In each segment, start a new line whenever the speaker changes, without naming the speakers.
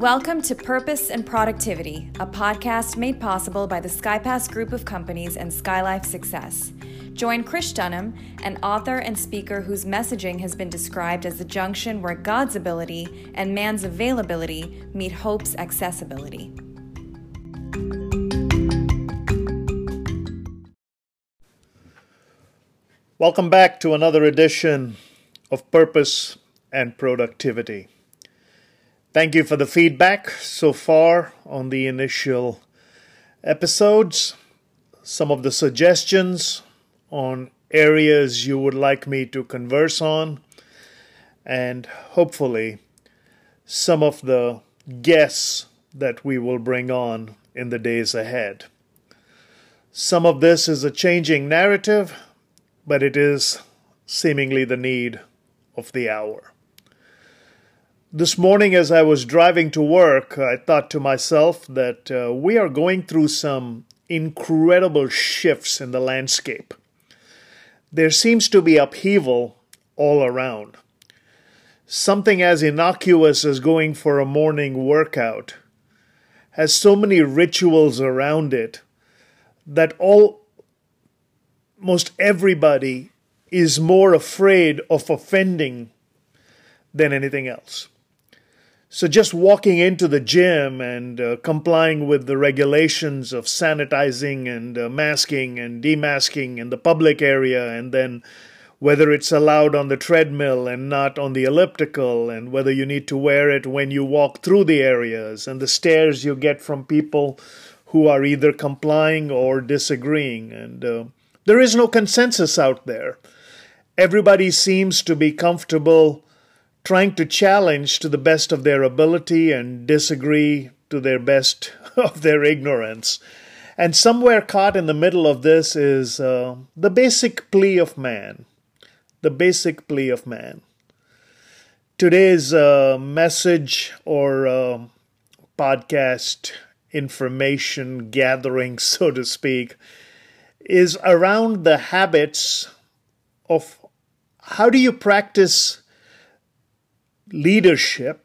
Welcome to Purpose and Productivity, a podcast made possible by the SkyPass Group of Companies and SkyLife Success. Join Krish Dhanam, an author and speaker whose messaging has been described as the junction where God's ability and man's availability meet hope's accessibility.
Welcome back to another edition of Purpose and Productivity. Thank you for the feedback so far on the initial episodes, some of the suggestions on areas you would like me to converse on, and hopefully some of the guests that we will bring on in the days ahead. Some of this is a changing narrative but it is seemingly the need of the hour. This morning, as I was driving to work, I thought to myself that uh, we are going through some incredible shifts in the landscape. There seems to be upheaval all around. Something as innocuous as going for a morning workout has so many rituals around it that all most everybody is more afraid of offending than anything else. So, just walking into the gym and uh, complying with the regulations of sanitizing and uh, masking and demasking in the public area, and then whether it's allowed on the treadmill and not on the elliptical, and whether you need to wear it when you walk through the areas, and the stares you get from people who are either complying or disagreeing. And uh, there is no consensus out there. Everybody seems to be comfortable trying to challenge to the best of their ability and disagree to their best of their ignorance. And somewhere caught in the middle of this is uh, the basic plea of man. The basic plea of man. Today's uh, message or uh, podcast information gathering, so to speak, is around the habits of how do you practice leadership?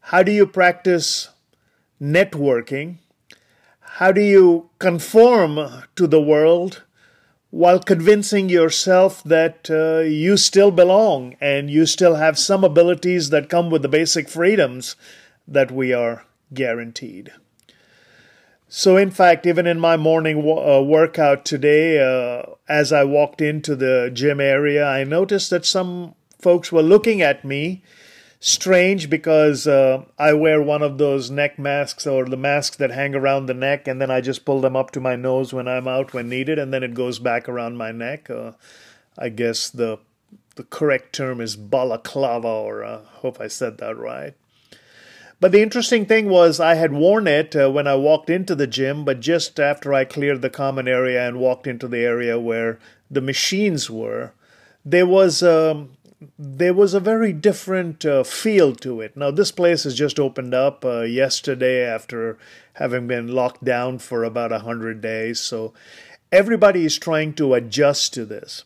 How do you practice networking? How do you conform to the world while convincing yourself that uh, you still belong and you still have some abilities that come with the basic freedoms that we are guaranteed? So, in fact, even in my morning uh, workout today, uh, as I walked into the gym area, I noticed that some folks were looking at me strange because uh, I wear one of those neck masks or the masks that hang around the neck, and then I just pull them up to my nose when I'm out when needed, and then it goes back around my neck. Uh, I guess the the correct term is balaclava, or I uh, hope I said that right. But the interesting thing was, I had worn it uh, when I walked into the gym, but just after I cleared the common area and walked into the area where the machines were, there was um, there was a very different uh, feel to it. Now, this place has just opened up uh, yesterday after having been locked down for about a hundred days, so everybody is trying to adjust to this.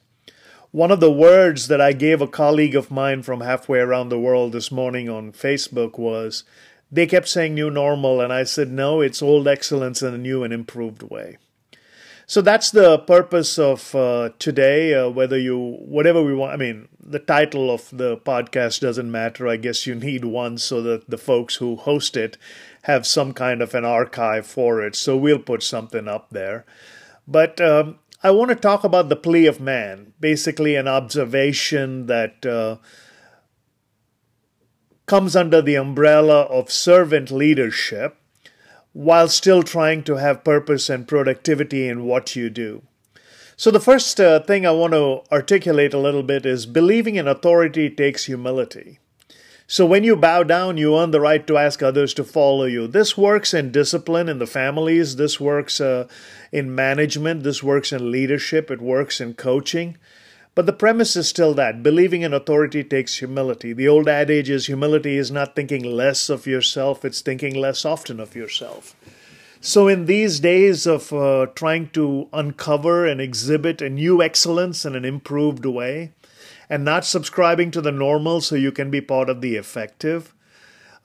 One of the words that I gave a colleague of mine from halfway around the world this morning on Facebook was they kept saying new normal, and I said, no, it's old excellence in a new and improved way. So that's the purpose of uh, today. Uh, whether you, whatever we want, I mean, the title of the podcast doesn't matter. I guess you need one so that the folks who host it have some kind of an archive for it. So we'll put something up there. But um, I want to talk about the plea of man, basically, an observation that uh, comes under the umbrella of servant leadership while still trying to have purpose and productivity in what you do. So, the first uh, thing I want to articulate a little bit is believing in authority takes humility. So when you bow down, you earn the right to ask others to follow you. This works in discipline in the families. This works uh, in management. This works in leadership. It works in coaching. But the premise is still that believing in authority takes humility. The old adage is humility is not thinking less of yourself, it's thinking less often of yourself. So, in these days of uh, trying to uncover and exhibit a new excellence in an improved way, and not subscribing to the normal so you can be part of the effective.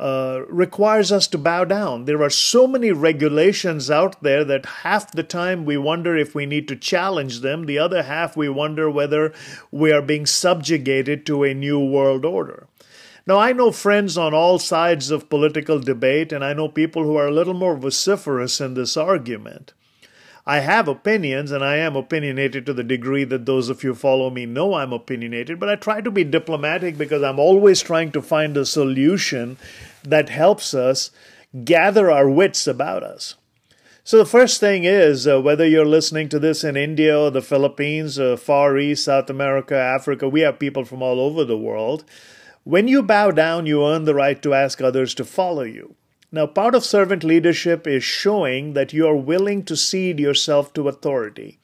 Uh, requires us to bow down. There are so many regulations out there that half the time we wonder if we need to challenge them, the other half we wonder whether we are being subjugated to a new world order. Now, I know friends on all sides of political debate, and I know people who are a little more vociferous in this argument. I have opinions and I am opinionated to the degree that those of you follow me know I'm opinionated, but I try to be diplomatic because I'm always trying to find a solution that helps us gather our wits about us. So, the first thing is uh, whether you're listening to this in India or the Philippines, or Far East, South America, Africa, we have people from all over the world. When you bow down, you earn the right to ask others to follow you. Now, part of servant leadership is showing that you are willing to cede yourself to authority.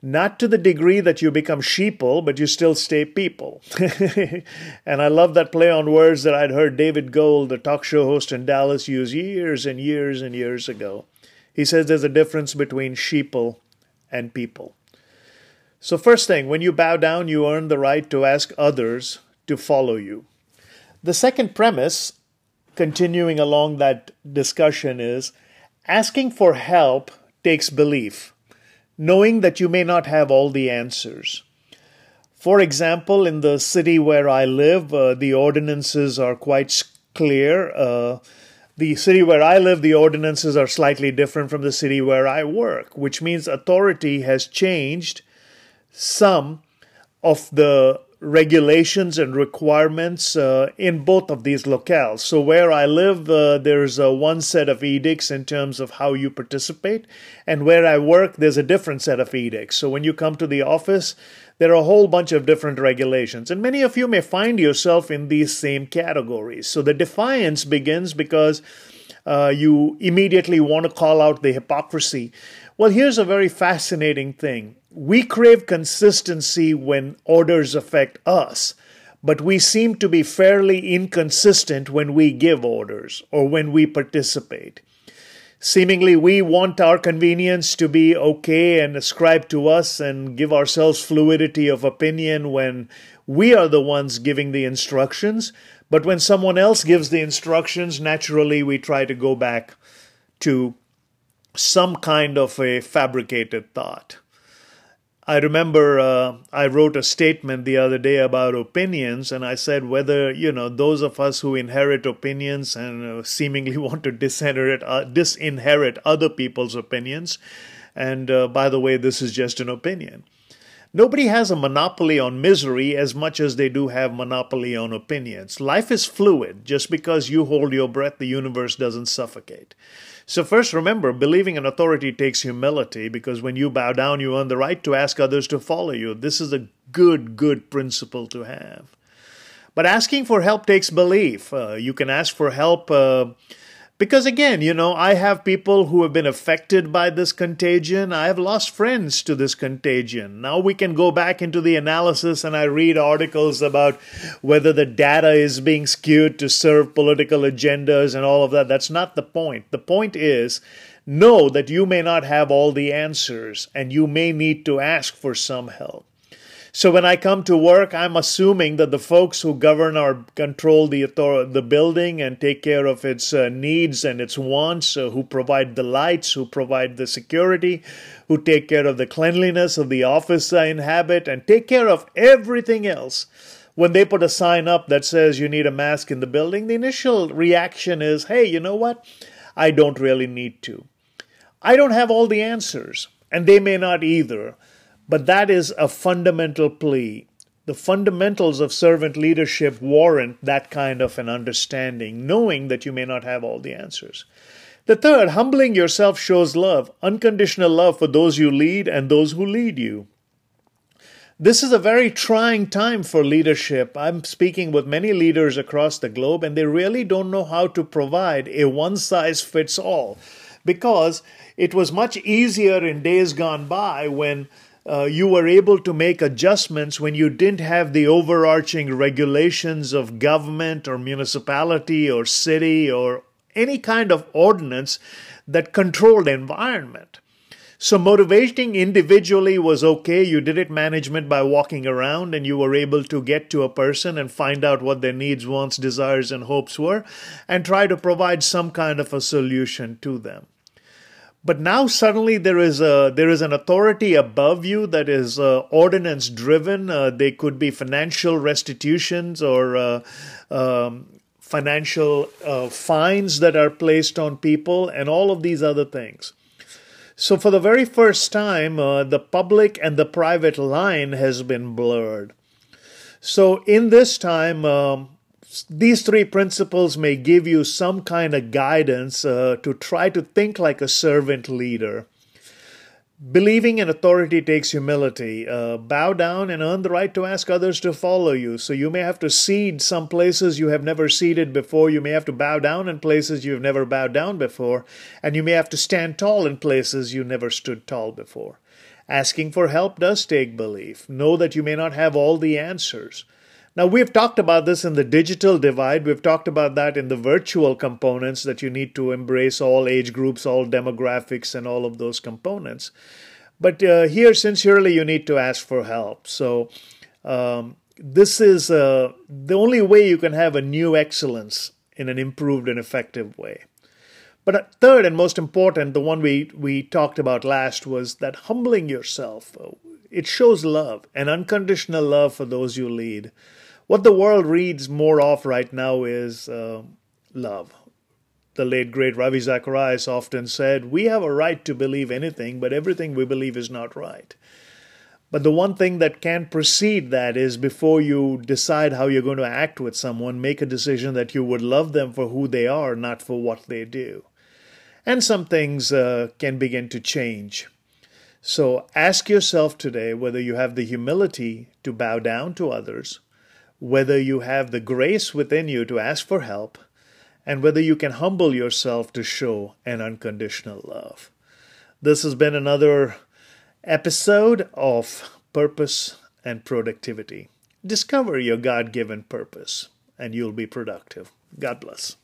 Not to the degree that you become sheeple, but you still stay people. and I love that play on words that I'd heard David Gold, the talk show host in Dallas, use years and years and years ago. He says there's a difference between sheeple and people. So, first thing, when you bow down, you earn the right to ask others to follow you. The second premise continuing along that discussion is asking for help takes belief, knowing that you may not have all the answers. For example, in the city where I live, uh, the ordinances are quite clear. Uh, the city where I live, the ordinances are slightly different from the city where I work, which means authority has changed some of the regulations and requirements uh, in both of these locales. So, where I live, uh, there's uh, one set of edicts in terms of how you participate, and where I work, there's a different set of edicts. So, when you come to the office, there are a whole bunch of different regulations, and many of you may find yourself in these same categories. So, the defiance begins because uh, you immediately want to call out the hypocrisy. Well, here's a very fascinating thing we crave consistency when orders affect us, but we seem to be fairly inconsistent when we give orders or when we participate. Seemingly, we want our convenience to be okay and ascribe to us and give ourselves fluidity of opinion when we are the ones giving the instructions. But when someone else gives the instructions, naturally we try to go back to some kind of a fabricated thought. I remember uh, I wrote a statement the other day about opinions, and I said whether you know those of us who inherit opinions and uh, seemingly want to disinherit uh, disinherit other people's opinions. And uh, by the way, this is just an opinion. Nobody has a monopoly on misery as much as they do have monopoly on opinions. Life is fluid. Just because you hold your breath, the universe doesn't suffocate. So, first remember, believing in authority takes humility because when you bow down, you earn the right to ask others to follow you. This is a good, good principle to have. But asking for help takes belief. Uh, you can ask for help. Uh, because again, you know, I have people who have been affected by this contagion. I have lost friends to this contagion. Now we can go back into the analysis and I read articles about whether the data is being skewed to serve political agendas and all of that. That's not the point. The point is know that you may not have all the answers and you may need to ask for some help. So when I come to work, I'm assuming that the folks who govern or control the the building and take care of its uh, needs and its wants, uh, who provide the lights, who provide the security, who take care of the cleanliness of the office I inhabit, and take care of everything else. When they put a sign up that says you need a mask in the building, the initial reaction is, hey, you know what? I don't really need to. I don't have all the answers, and they may not either. But that is a fundamental plea. The fundamentals of servant leadership warrant that kind of an understanding, knowing that you may not have all the answers. The third, humbling yourself shows love, unconditional love for those you lead and those who lead you. This is a very trying time for leadership. I'm speaking with many leaders across the globe, and they really don't know how to provide a one size fits all because it was much easier in days gone by when uh, you were able to make adjustments when you didn't have the overarching regulations of government or municipality or city or any kind of ordinance that controlled the environment. So, motivating individually was okay. You did it management by walking around and you were able to get to a person and find out what their needs, wants, desires, and hopes were and try to provide some kind of a solution to them. But now suddenly there is a there is an authority above you that is uh, ordinance driven. Uh, they could be financial restitutions or uh, um, financial uh, fines that are placed on people, and all of these other things. So, for the very first time, uh, the public and the private line has been blurred. So, in this time, um, these three principles may give you some kind of guidance uh, to try to think like a servant leader. Believing in authority takes humility. Uh, bow down and earn the right to ask others to follow you. So you may have to cede some places you have never ceded before. You may have to bow down in places you've never bowed down before. And you may have to stand tall in places you never stood tall before. Asking for help does take belief. Know that you may not have all the answers. Now, we've talked about this in the digital divide. We've talked about that in the virtual components that you need to embrace all age groups, all demographics, and all of those components. But uh, here, sincerely, you need to ask for help. So, um, this is uh, the only way you can have a new excellence in an improved and effective way. But uh, third and most important, the one we, we talked about last was that humbling yourself. It shows love, an unconditional love for those you lead what the world reads more of right now is uh, love. The late great Ravi Zacharias often said, We have a right to believe anything, but everything we believe is not right. But the one thing that can precede that is before you decide how you're going to act with someone, make a decision that you would love them for who they are, not for what they do. And some things uh, can begin to change. So ask yourself today whether you have the humility to bow down to others whether you have the grace within you to ask for help, and whether you can humble yourself to show an unconditional love. This has been another episode of Purpose and Productivity. Discover your God given purpose, and you'll be productive. God bless.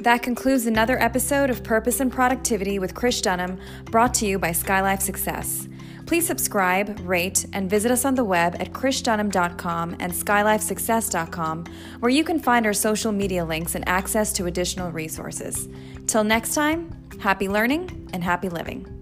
That concludes another episode of Purpose and Productivity with Krish Dhanam, brought to you by Skylife Success. Please subscribe, rate, and visit us on the web at krishdhanam.com and skylifesuccess.com, where you can find our social media links and access to additional resources. Till next time, happy learning and happy living.